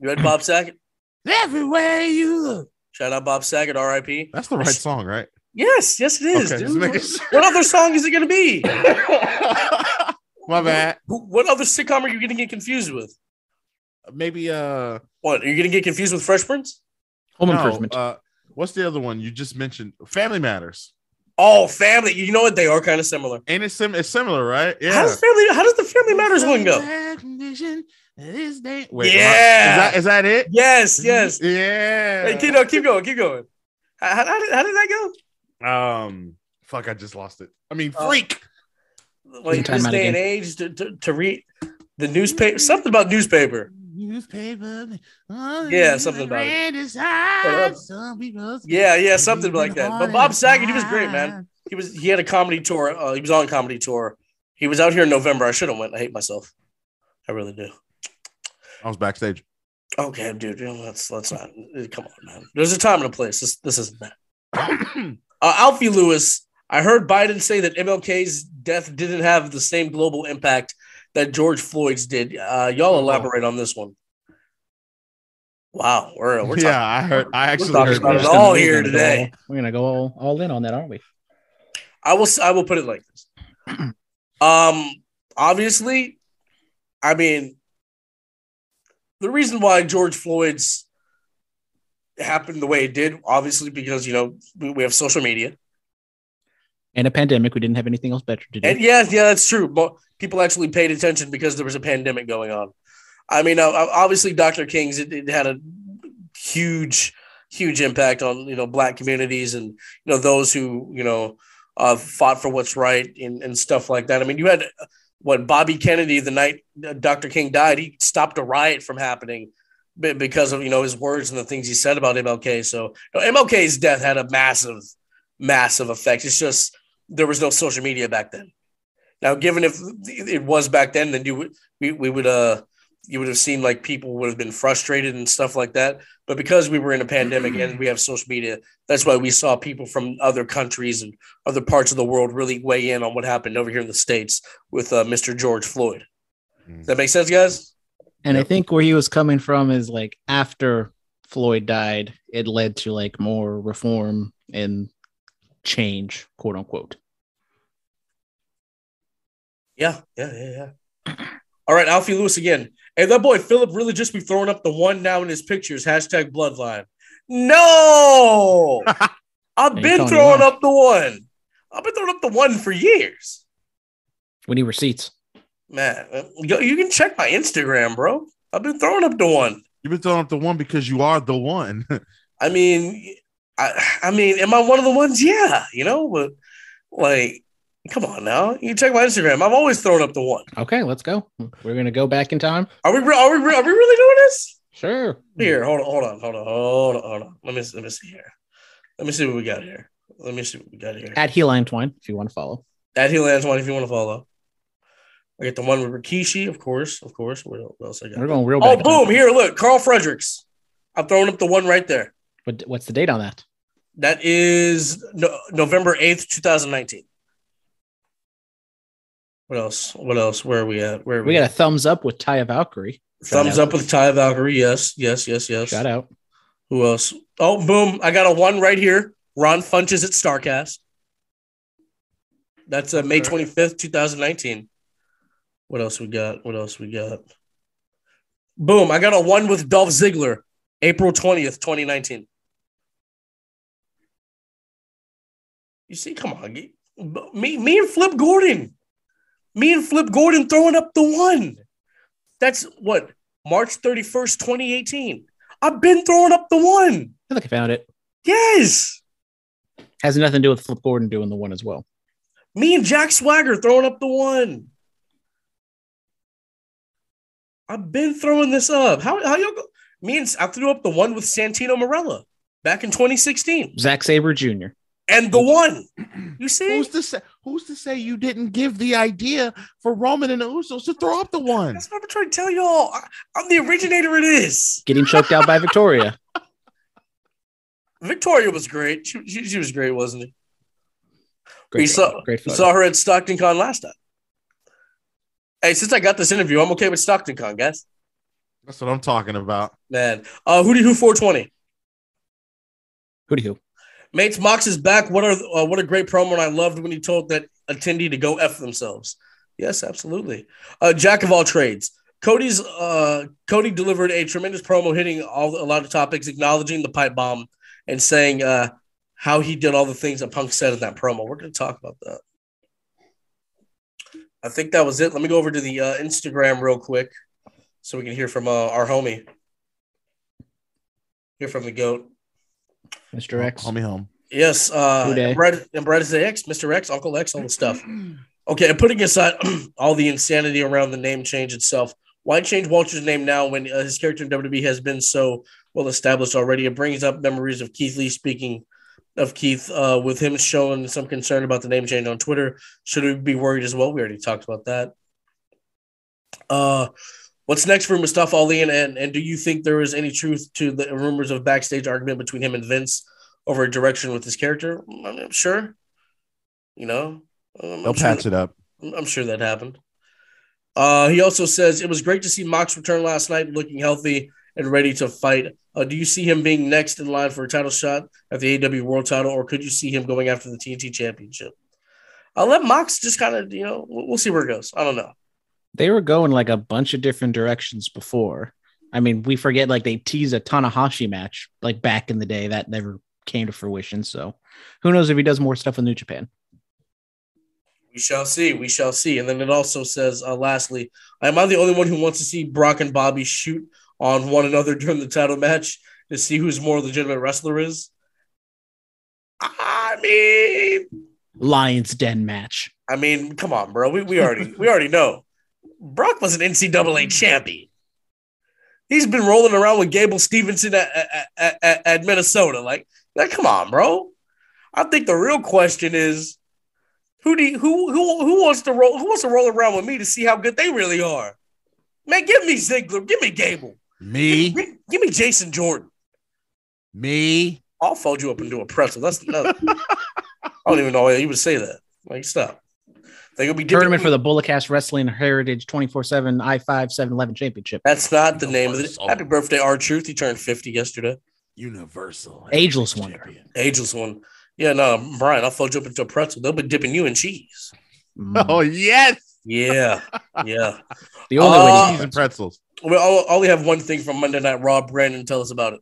you had Bob Saget. (clears throat) Everywhere you look. Shout out Bob Saget. R.I.P. That's the right song, right? Yes. Yes, it is. Okay, dude. What, sure. what other song is it going to be? (laughs) My bad. What other sitcom are you going to get confused with? Maybe uh What are you going to get confused with Fresh Prince? Home no, Improvement. Uh, what's the other one you just mentioned? Family Matters. Oh, Family. You know what? They are kind of similar. Ain't it sim- it's similar, right? Yeah. How does Family? How does the Family Matters one go? Wait, Yeah. Is that is that it? Yes, yes. Yeah. Hey, keep, no, keep going, keep going. How, how, how did, how did that go? Um fuck, I just lost it. I mean Uh, freak. Like Time this out day and age to, to, to read the newspaper, something about newspaper. Newspaper. Yeah, something about it. Some Yeah, yeah, something like that. But Bob Saget, he was great, man. He was he had a comedy tour. Uh, he was on comedy tour. He was out here in November. I should have went. I hate myself. I really do. I was backstage. Okay, dude. Let's let's not. Come on, man. There's a time and a place. This this isn't that. (coughs) Uh, Alfie Lewis. I heard Biden say that MLK's death didn't have the same global impact that George Floyd's did. Uh, y'all elaborate on this one. Wow, we're we're talking. yeah, I heard. I actually heard. about it all We're here gonna go today. we're gonna go all, all in on that, aren't we? I will I will put it like this. (clears throat) Um obviously, I mean the reason why George Floyd's happened the way it did, obviously because you know we, we have social media. In a pandemic, we didn't have anything else better to do. And yeah, yeah, that's true. But people actually paid attention because there was a pandemic going on. I mean, obviously, Dr. King's it, it had a huge, huge impact on you know black communities and you know those who you know uh, fought for what's right and, and stuff like that. I mean, you had what Bobby Kennedy the night Dr. King died, he stopped a riot from happening because of you know his words and the things he said about MLK. So you know, MLK's death had a massive, massive effect. It's just there was no social media back then. Now, given if it was back then, then you would we, we would uh you would have seen like people would have been frustrated and stuff like that. But because we were in a pandemic and we have social media, that's why we saw people from other countries and other parts of the world really weigh in on what happened over here in the states with uh, Mr. George Floyd. Does that make sense, guys? And I think where he was coming from is like after Floyd died, it led to like more reform and change, quote unquote. Yeah, yeah, yeah, yeah. All right, Alfie Lewis again. Hey, that boy Philip really just be throwing up the one now in his pictures. Hashtag bloodline. No, (laughs) I've been throwing up the one. I've been throwing up the one for years, We need receipts. man. uh, You you can check my Instagram, bro. I've been throwing up the one. You've been throwing up the one because you are the one. (laughs) I mean, I, I mean, am I one of the ones? Yeah, you know, but like, come on now. You check my Instagram. I've always thrown up the one. Okay, let's go. We're gonna go back in time. Are we? re- Are we? re- Are we really doing this? Sure. Here, hold on, hold on, hold on, hold on, hold on. Let me let me see here. Let me see what we got here. Let me see what we got here. At Heel Twine, if you want to follow. At Heel Antoine, if you want to follow. I get the one with Rikishi, of course, of course. What else I got? We're going real oh, boom! Here, look, Karl Fredericks. I'm throwing up the one right there. What, what's the date on that? That is no, November eighth, two thousand nineteen. What else? What else? Where are we at? Where are We got a thumbs up with Taya Valkyrie. thumbs shout up with Taya Valkyrie. Yes, yes, yes, yes. Shout out. Who else? Oh, boom! I got a one right here. Ron Funches at Starcast. That's uh, May twenty fifth, two thousand nineteen. What else we got? What else we got? Boom! I got a one with Dolph Ziggler, April twentieth, twenty nineteen. You see, come on, ge- me, me and Flip Gordon, me and Flip Gordon throwing up the one. That's what March thirty first, twenty eighteen. I've been throwing up the one. I think I found it. Yes. Has nothing to do with Flip Gordon doing the one as well. Me and Jack Swagger throwing up the one. I've been throwing this up. How how y'all go? Me and I threw up the one with Santino Marella back in 2016. Zack Sabre Jr. And the one. (clears throat) You see? who's to say? Who's to say you didn't give the idea for Roman and the Usos to throw up the one? That's what I'm trying to tell y'all. I, I'm the originator of this. Getting choked out by Victoria. (laughs) Victoria was great. She, she, she was great, wasn't she? Great, we saw, great we saw her at Stockton Con last time. Hey, since I got this interview, I'm okay with Stockton Con, guys. That's what I'm talking about. Man, uh, who do who 420? Who do you? Mates Mox is back. What are uh, what a great promo! And I loved when he told that attendee to go f themselves. Yes, absolutely. Uh, Jack of all trades. Cody's uh, Cody delivered a tremendous promo, hitting all a lot of topics, acknowledging the pipe bomb and saying uh, how he did all the things that Punk said in that promo. We're going to talk about that. I think that was it. Let me go over to the uh, Instagram real quick so we can hear from uh, our homie. Hear from the goat. Mr. X. Homie home. Yes, uh, Who dey? Brad and Brad is X, Mr. X, Uncle X, all the stuff. Okay, and putting aside (clears throat) all the insanity around the name change itself, why change Walter's name now when uh, his character in WWE has been so well established already? It brings up memories of Keith Lee speaking of Keith, uh, with him showing some concern about the name change on Twitter. Should we be worried as well? We already talked about that. Uh, what's next for Mustafa Ali, and, and and do you think there is any truth to the rumors of backstage argument between him and Vince? over a direction with his character? I'm, I'm sure. You know, I'm, They'll I'm sure, patch it up. I'm sure that happened. Uh, he also says it was great to see Mox return last night, looking healthy and ready to fight. Uh, do you see him being next in line for a title shot at the AEW World Title, or could you see him going after the TNT Championship? I'll let Mox just kind of, you know, we'll, we'll see where it goes. I don't know. They were going like a bunch of different directions before. I mean, we forget like they teased a Tanahashi match like back in the day that never came to fruition. So who knows if he does more stuff with New Japan? We shall see. We shall see. And then it also says, uh, lastly, am I the only one who wants to see Brock and Bobby shoot on one another during the title match to see who's more legitimate wrestler is? I mean, Lions Den match. I mean, come on, bro. We, we already we already know. Brock was an NCAA champion. He's been rolling around with Gable Stevenson at, at, at, at Minnesota. Like, like, come on, bro. I think the real question is who do you, who who who wants to roll who wants to roll around with me to see how good they really are? Man, give me Ziggler, give me Gable, Me, give, give me Jason Jordan. me. I'll fold you up into a pretzel. That's another. (laughs) I don't even know why you would say that. Like, stop. They gonna be dipping- Tournament for the Bulletcast Wrestling Heritage 24 7 I 5 711 Championship. That's not the name of it. Happy birthday, R Truth. He turned 50 yesterday. Universal. Ageless wonder. Champion. Ageless one. Yeah, no, Brian, I'll fold you up into a pretzel. They'll be dipping you in cheese. Mm. Oh yes, Yeah, yeah. (laughs) the only Oh. way cheese and pretzels. We all, only have one thing from Monday Night Raw. Brandon, tell us about it.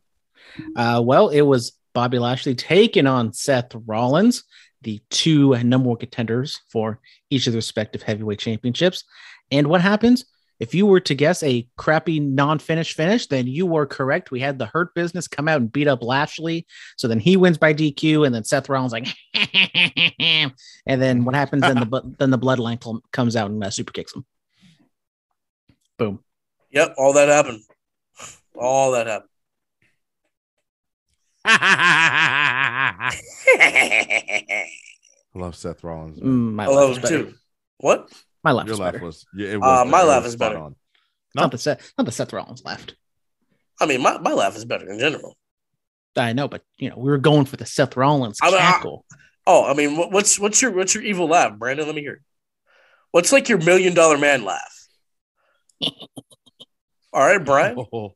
Uh, well, it was Bobby Lashley taking on Seth Rollins, the two number one contenders for each of the respective heavyweight championships. And what happens? If you were to guess a crappy non-finish finish, then you were correct. We had the Hurt Business come out and beat up Lashley, so then he wins by DQ, and then Seth Rollins like, (laughs) and then what happens? then the (laughs) then the Bloodline comes out and uh, super kicks him. Boom. Yep, all that happened. All that happened. I (laughs) I love Seth Rollins. Mm, my laugh love is him better. too. What? My laugh Your is laugh better. was, yeah, it Uh, my laugh was is better. on. Not the Seth, not the Seth Rollins laughed. I mean, my, my laugh is better in general. I know, but you know, we were going for the Seth Rollins I mean, I- Oh, I mean, what, what's what's your what's your evil laugh, Brandon? Let me hear. it. What's like your million dollar man laugh? (laughs) All right, Brian. (laughs) Oh,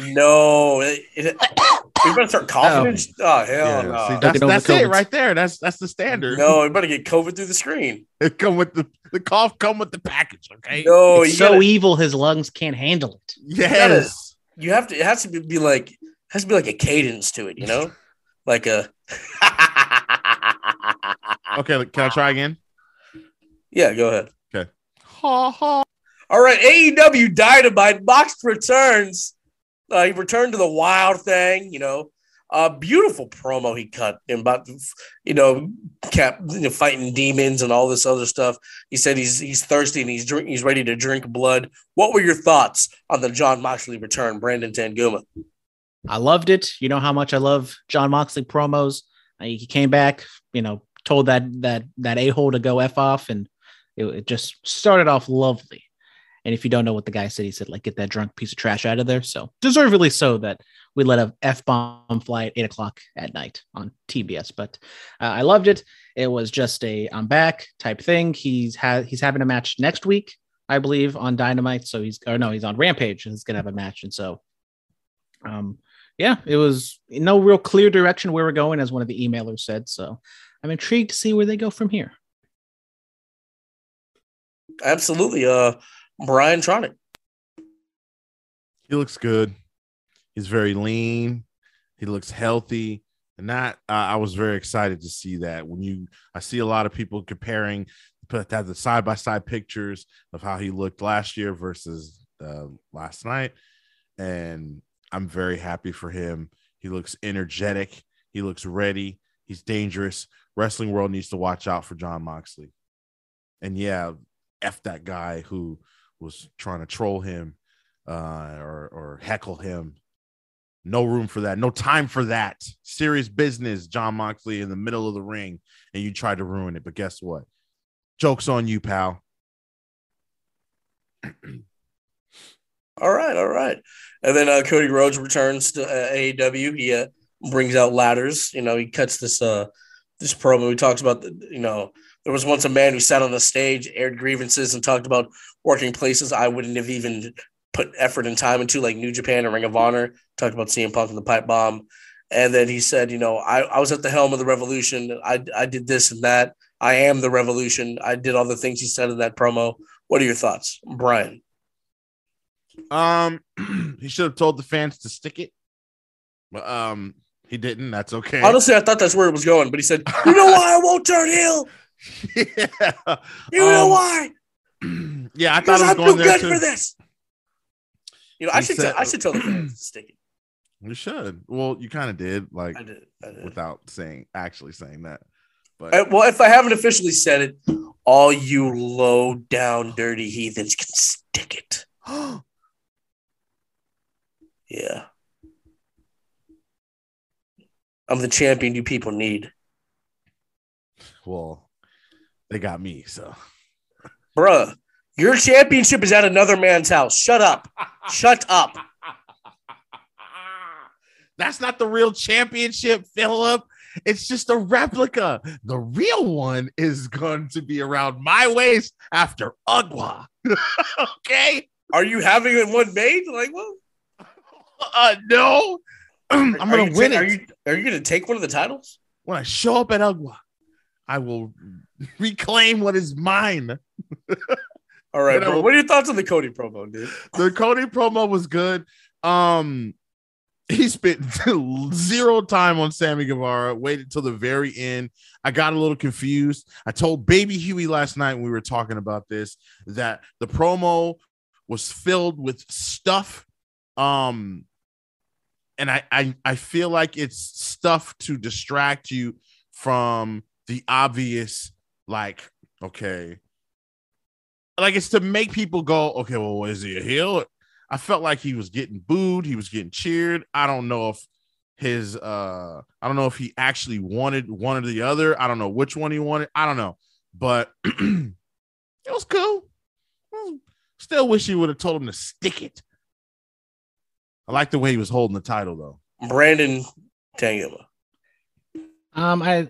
No, it, it, we better start coughing. Oh. oh, hell yeah. no! See, that's that's it right there. That's that's the standard. no, we better get COVID through the screen. (laughs) It come with the the cough come with the package. Okay. No, it's so gotta- evil his lungs can't handle it. Yes. you have to. It has to be, be like has to be like a cadence to it, you know, (laughs) like a. (laughs) Okay. Can I try again? yeah, go ahead. Okay. Ha ha. All right, AEW Dynamite Mox returns. Uh, he returned to the Wild thing, you know. A beautiful promo he cut about, you know, kept you know, fighting demons and all this other stuff. He said he's he's thirsty and he's drink, he's ready to drink blood. What were your thoughts on the Jon Moxley return, Brandon Tanguma? I loved it. You know how much I love Jon Moxley promos. Uh, He came back, you know, told that that that a hole to go f off, and it, it just started off lovely. And if you don't know what the guy said, he said like get that drunk piece of trash out of there. So deservedly so that we let a f bomb fly at eight o'clock at night on TBS. But uh, I loved it. It was just a I'm back type thing. He's he's having a match next week, I believe, on Dynamite. So he's or no, he's on Rampage and he's gonna have a match. And so um yeah, it was no real clear direction where we're going, as one of the emailers said. So I'm intrigued to see where they go from here. Absolutely. Uh, Brian Tronic. He looks good. He's very lean. He looks healthy. And that uh, I was very excited to see that. When you, I see a lot of people comparing, put have the side by side pictures of how he looked last year versus uh, last night, and I'm very happy for him. He looks energetic. He looks ready. He's dangerous. Wrestling world needs to watch out for Jon Moxley. And yeah, f that guy who was trying to troll him uh, or or heckle him. No room for that. No time for that. Serious business, Jon Moxley in the middle of the ring, and you tried to ruin it. But guess what? Joke's on you, pal. (clears throat) All right, all right. And then uh, Cody Rhodes returns to uh, AEW. He uh, brings out ladders. You know, he cuts this uh this promo. He talks about the, you know there was once a man who sat on the stage, aired grievances, and talked about working places I wouldn't have even put effort and time into, like New Japan or Ring of Honor. Talked about CM Punk and the pipe bomb. And then he said, you know, I, I was at the helm of the revolution. I, I did this and that. I am the revolution. I did all the things he said in that promo. What are your thoughts, Brian? Um, (clears throat) he should have told the fans to stick it, but um, he didn't. That's okay. Honestly, I thought that's where it was going, but he said, "You know why I won't turn heel? (laughs) yeah. You know Um, why? (clears throat) yeah, I thought it was I'm going too there good too. for this." You know, I should said- tell, I should tell the fans to stick it. You should. Well, you kind of did, like I did. I did. without saying actually saying that. But Uh, well, if I haven't officially said it, all you low down dirty heathens can stick it. (gasps) Yeah. I'm the champion you people need. well, they got me. So Bruh, your championship is at another man's house. Shut up. Shut up. (laughs) that's not the real championship, Philip. It's just a replica. The real one is going to be around my waist after Ugwa. (laughs) okay. Are you having it one made? Like, well, (laughs) Uh, no. (clears throat) I'm gonna win ta- it. Are you are you gonna take one of the titles? when I show up at Ugwa, I will (laughs) reclaim what is mine. All right, bro. What are your thoughts on the Cody promo, dude? The Cody promo was good. Um, he spent (laughs) zero time on Sammy Guevara. Waited till the very end. I got a little confused. I told Baby Huey last night when we were talking about this that the promo was filled with stuff. Um, and I I I feel like it's stuff to distract you from the obvious, like okay, like it's to make people go, okay, well, is he a heel? I felt like he was getting booed, he was getting cheered. I don't know if his uh I don't know if he actually wanted one or the other. I don't know which one he wanted. I don't know, but (clears throat) it was cool. Still wish he would have told him to stick it. I like the way he was holding the title though. Brandon Tanguma. Um, I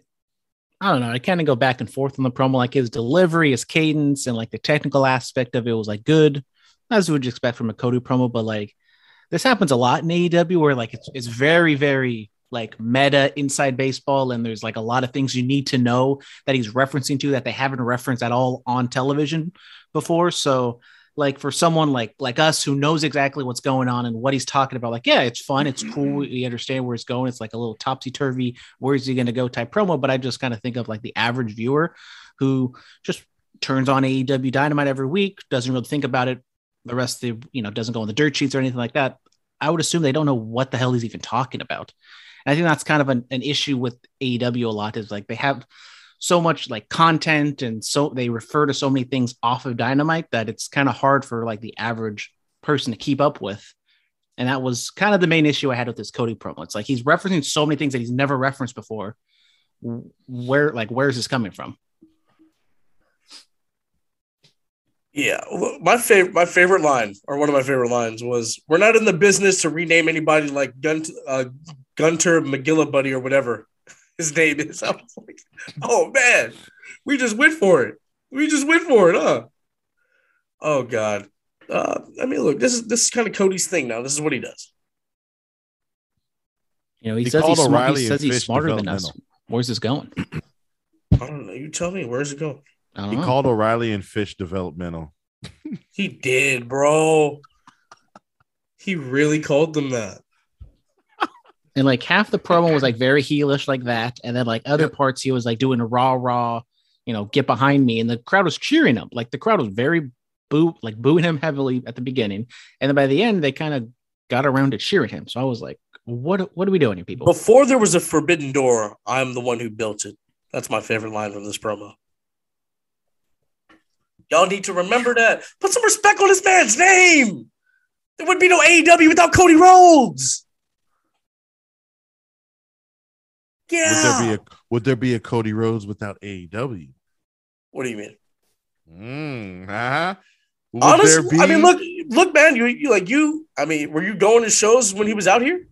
I don't know. I kind of go back and forth on the promo, like his delivery, his cadence, and like the technical aspect of it was like good, as you would expect from a Cody promo. But like this happens a lot in AEW where like it's it's very, very like meta inside baseball, and there's like a lot of things you need to know that he's referencing to that they haven't referenced at all on television before. So like for someone like like us who knows exactly what's going on and what he's talking about, like, yeah, it's fun, it's cool, mm-hmm. we understand where it's going. It's like a little topsy-turvy, where's he gonna go type promo. But I just kind of think of like the average viewer who just turns on AEW Dynamite every week, doesn't really think about it. The rest of the, you know, doesn't go on the dirt sheets or anything like that. I would assume they don't know what the hell he's even talking about. And I think that's kind of an, an issue with AEW a lot is like they have so much like content and so they refer to so many things off of Dynamite that it's kind of hard for like the average person to keep up with. And that was kind of the main issue I had with this Cody promo. It's like he's referencing so many things that he's never referenced before. Where like where is this coming from? Yeah, my favorite my favorite line, or one of my favorite lines, was "We're not in the business to rename anybody like Gun uh, Gunter McGillibuddy or whatever his name is." (laughs) I was like, "Oh man, we just went for it. We just went for it, huh?" Oh god. Uh, I mean, look, this is this is kind of Cody's thing now. This is what he does. You know, he, He says called he's, smart, O'Reilly he says he's smarter than us. Where's this going? (clears throat) I don't know. You tell me. Where's it going? I don't He know. called O'Reilly and Fish developmental. He did, bro. He really called them that. And like half the promo was like very heelish like that, and then like other parts he was like doing a raw, raw, you know, get behind me, and the crowd was cheering him. Like the crowd was very boo, like booing him heavily at the beginning, and then by the end they kind of got around to cheering him. So I was like, what What are we doing here, people? Before there was a forbidden door, I'm the one who built it. That's my favorite line from this promo. Y'all need to remember that. Put some respect on this man's name. There would be no AEW without Cody Rhodes. Would there be a would there be a Cody Rhodes without AEW? what do you mean? Mm, uh-huh. Would Honestly, there I mean, look, look, man. You, you like you. I mean, were you going to shows when he was out here?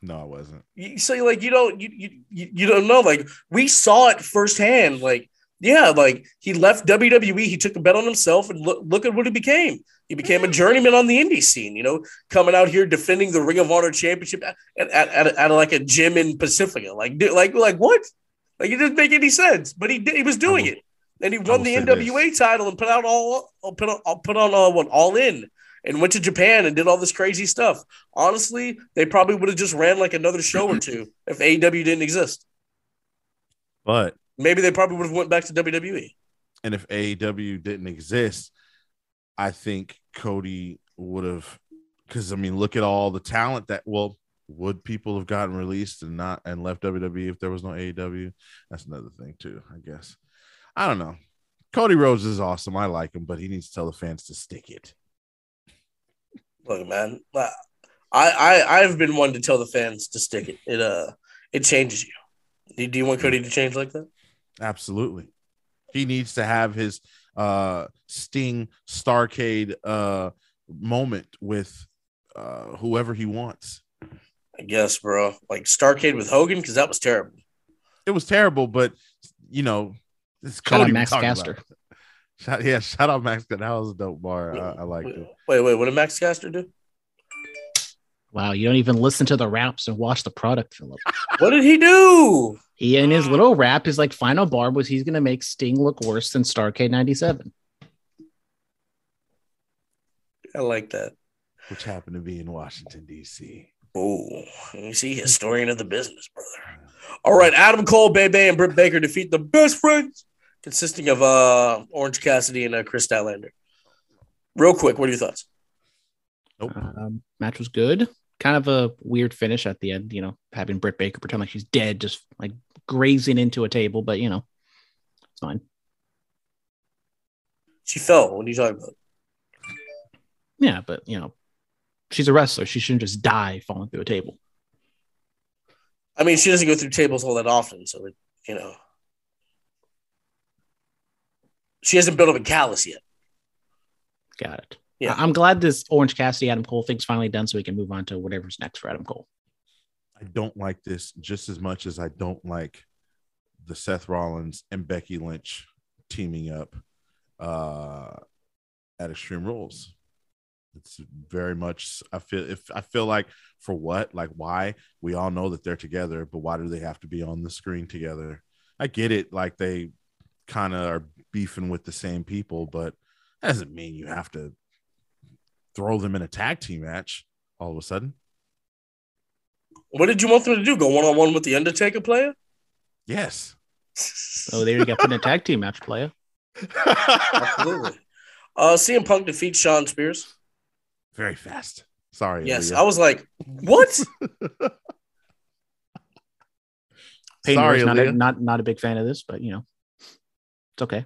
No, I wasn't. You, so like you don't you you you don't know. Like we saw it firsthand. Like yeah, like he left WWE. He took a bet on himself, and look look at what he became. He became a journeyman on the indie scene. You know, coming out here defending the Ring of Honor Championship at at, at, at, like a gym in Pacifica. Like like like what? Like it didn't make any sense. But he did. He was doing will- it. and he won the say NWA title and put out all put on put on uh, what all in and went to Japan and did all this crazy stuff. Honestly, they probably would have just ran like another show or two if AEW didn't exist. But Maybe they probably would have went back to. WWE. and if AEW didn't exist, I think Cody would have because I mean, look at all the talent that well, would people have gotten released and not and left WWE if there was no AEW? That's another thing too, I guess. I don't know. Cody Rhodes is awesome. I like him, but he needs to tell the fans to stick it. Look, man, I I I've been one to tell the fans to stick it. It uh it changes you. Do- Do you want Cody to change like that? Absolutely. He needs to have his uh Sting Starcade uh moment with uh whoever he wants. I guess, bro. Like Starcade with Hogan because that was terrible. It was terrible, but you know, it's Shout out Cody Max talking Caster. Shout, yeah, shout out Max. That was a dope bar. I, I liked it. Wait, wait, what did Max Caster do? Wow, you don't even listen to the raps and watch the product, Philip. What did he do? He in his little rap, his like final barb was he's gonna make Sting look worse than Starcade '97. I like that. Which happened to be in Washington, D.C. Oh, you see, historian of the business, brother. All right, Adam Cole, Bebe, and Britt Baker defeat the best friends, consisting of uh Orange Cassidy and uh, Kris Statlander. Real quick, what are your thoughts? Nope. Um, match was good. Kind of a weird finish at the end, you know, having Britt Baker pretend like she's dead, just like grazing into a table, but you know, it's fine. She fell. What are you talking about? Yeah, but you know, she's a wrestler. She shouldn't just die falling through a table. I mean, she doesn't go through tables all that often, so it, you know, she hasn't built up a callus yet. Got it. Yeah. I'm glad this Orange Cassidy Adam Cole thing's finally done, so we can move on to whatever's next for Adam Cole. I don't like this just as much as I don't like the Seth Rollins and Becky Lynch teaming up uh, at Extreme Rules. It's very much. I feel if I feel like for what, like why we all know that they're together, but why do they have to be on the screen together? I get it, like they kind of are beefing with the same people, but that doesn't mean you have to throw them in a tag team match all of a sudden. What did you want them to do? Go one on one with the Undertaker player? Yes. Oh, there you got put in a tag team match, player. Absolutely. Uh, CM Punk defeats Shawn Spears. Very fast. Sorry. Yes, Aaliyah. I was like, what? (laughs) Peyton Sorry, not a, not not a big fan of this, but you know, it's okay.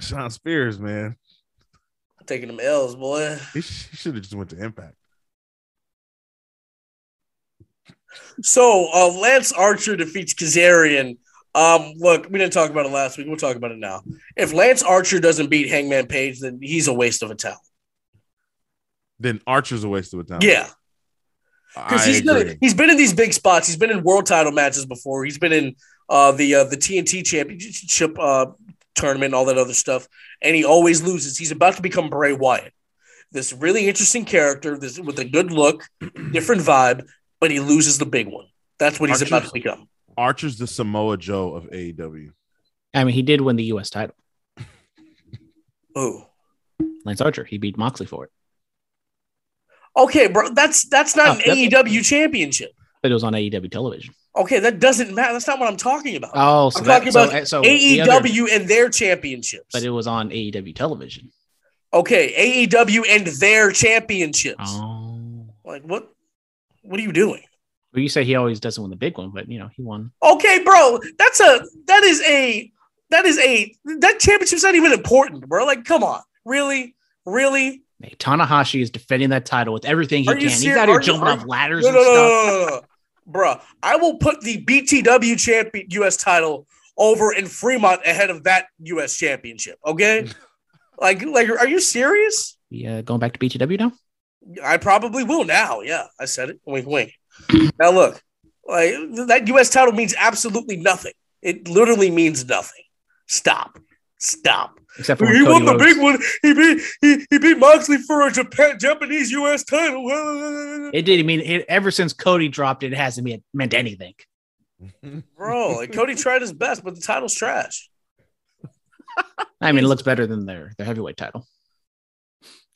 Shawn Spears, man. Taking them L's, boy. He, sh- he should have just went to Impact. So uh, Lance Archer defeats Kazarian. Um, look, we didn't talk about it last week. We'll talk about it now. If Lance Archer doesn't beat Hangman Page, then he's a waste of a talent. Then Archer's a waste of a time. Yeah, because he's agree. been, he's been in these big spots. He's been in world title matches before. He's been in uh, the uh, the TNT Championship uh, tournament, all that other stuff, and he always loses. He's about to become Bray Wyatt, this really interesting character, this with a good look, different vibe, but he loses the big one. That's what he's about to become. Archer's the Samoa Joe of AEW. I mean, he did win the U.S. title. Oh, Lance Archer, he beat Moxley for it, okay, bro. That's that's not Oh, an that's- AEW championship. but it was on AEW television. Okay, that doesn't matter. That's not what I'm talking about. Oh, so I'm that- talking so- about eh, so the other- AEW and their championships. but it was on AEW television. okay, AEW and their championships. Oh, Like what? What are you doing? well, you say he always doesn't win the big one, but you know he won. Okay, bro. That's a that is a that is a that championship's not even important, bro. Like, come on, really, really? Hey, Tanahashi is defending that title with everything he can. you He's out here are jumping are off ladders No, and no, stuff. no, bro. I will put the BTW champion U.S. title over in Fremont ahead of that U.S. championship. Okay, (laughs) like, like, are you serious? Yeah, going back to BTW now. I probably will now. Yeah, I said it. Wink, wink. now look, like that U.S. title means absolutely nothing. It literally means nothing. Stop. Stop. Except for He won Cody the Rhodes- big one. He beat he, he beat Moxley for a Japan Japanese U.S. title. (laughs) It didn't mean it, ever since Cody dropped it. It hasn't meant, meant anything. Bro, like Cody tried his best, but the title's trash. (laughs) I mean, it looks better than their their heavyweight title.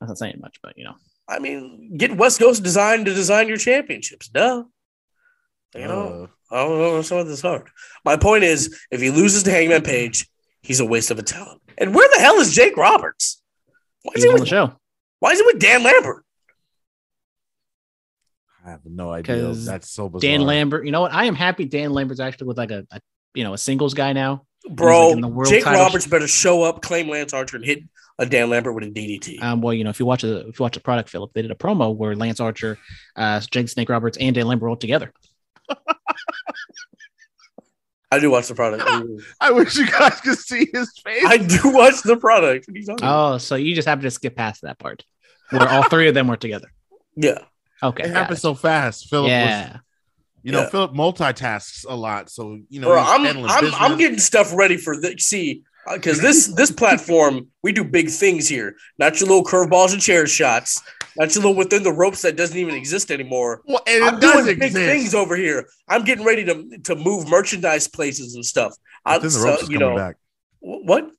That's not saying much, but you know, I mean, get West Coast Design to design your championships. Duh. You know, Uh, I don't know. Some of this hard. My point is, if he loses to Hangman Page, he's a waste of a talent. And where the hell is Jake Roberts? Why is he's he on the with, show. why is he with Dan Lambert? I have no idea. 'Cause That's so bizarre. Dan Lambert. You know what? I am happy Dan Lambert's actually with like a, a you know a singles guy now. Bro, like in the world Jake title- Roberts better show up, claim Lance Archer, and hit a Dan Lambert with a DDT. Um, well, you know, if you watch a if you watch a product, Philip, they did a promo where Lance Archer, uh, Jake Snake Roberts, and Dan Lambert rolled together. (laughs) I do watch the product. (laughs) I wish you guys could see his face. I do watch the product. What are you talking about? Oh, so you just happen to skip past that part where all three of them were together. (laughs) yeah. Okay, it happened it. so fast. Philip was yeah. You know, Yeah. Philip multitasks a lot, so you know Bro, I'm I'm. I'm getting stuff ready for the see because this this platform we do big things here. Not your little curveballs and chair shots. Not your little within the ropes that doesn't even exist anymore. well, and I'm it does doing big things over here. I'm getting ready to to move merchandise places and stuff. I, Within the so, ropes is you coming know back. what?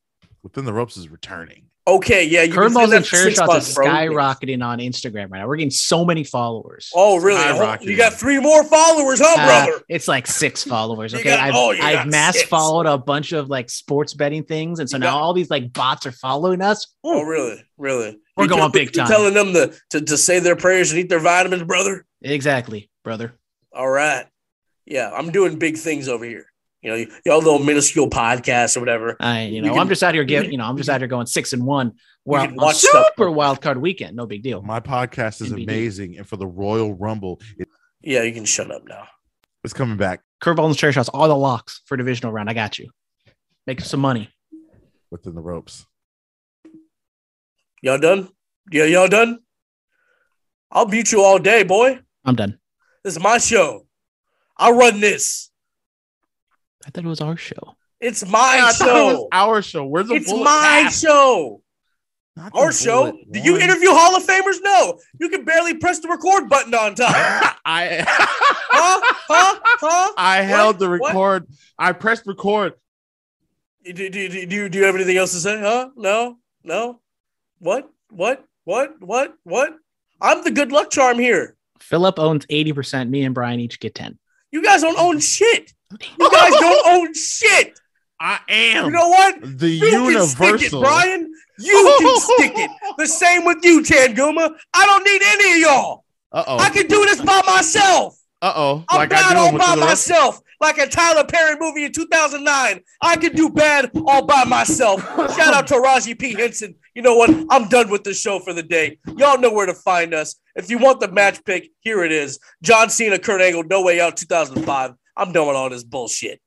Within the ropes is returning. Okay, yeah, saying Curveballs and six shots months, bro. skyrocketing on Instagram right now. We're getting so many followers. Oh, really? Skyrocketing. You got three more followers, huh, Uh, brother? it's like six (laughs) followers. Okay, got- I've, oh, I've mass six. followed a bunch of like sports betting things, and so You now got- all these like bots are following us. Oh, really? Really? We're You going tell- big you time. telling them to, to to say their prayers and eat their vitamins, brother. Exactly, brother. All right. Yeah, I'm doing big things over here. You know, y'all little minuscule podcasts or whatever. I, you You know, can- I'm just out here you giving, you know, I'm just out here going six and one. Well, can watch super stuff. wild card weekend, no big deal. My podcast is NBD. amazing, and for the Royal Rumble, it- Yeah, you can shut up now. it's coming back Curveball and chair shots, all the locks for divisional round. I got you. Make some money. within the ropes. Y'all done? Yeah, y'all done? I'll beat you all day, boy. I'm done. This is my show. I run this. I thought it was our show. It's my I thought it was show. our show. Where's the It's bullet my cap? show. Not Our show. bullet Do you interview Hall of Famers? No. You can barely press the record button on time. (laughs) I Huh? Huh? Huh? I held the What? record. I pressed record. Do, do, do, do, do you have anything else to say? Huh? No? No? What? What? What? What? What? I'm the good luck charm here. Philip owns 80%. Me and Brian each get 10. You guys don't own (laughs) shit. You guys (laughs) don't own shit. I am You know what? the You can stick it, universal. Brian. You can (laughs) stick it. The same with you, Tanguma. I don't need any of y'all. Uh oh. I can do this by myself. Uh oh. I'm Like bad I do all by the ropes. myself, like a Tyler Perry movie in 2009. I can do bad all by myself. Shout out to Raji P. Henson. You know what? I'm done with the show for the day. Y'all know where to find us. If you want the match pick, here it is. John Cena, Kurt Angle, No Way Out 2005. I'm done with all this bullshit.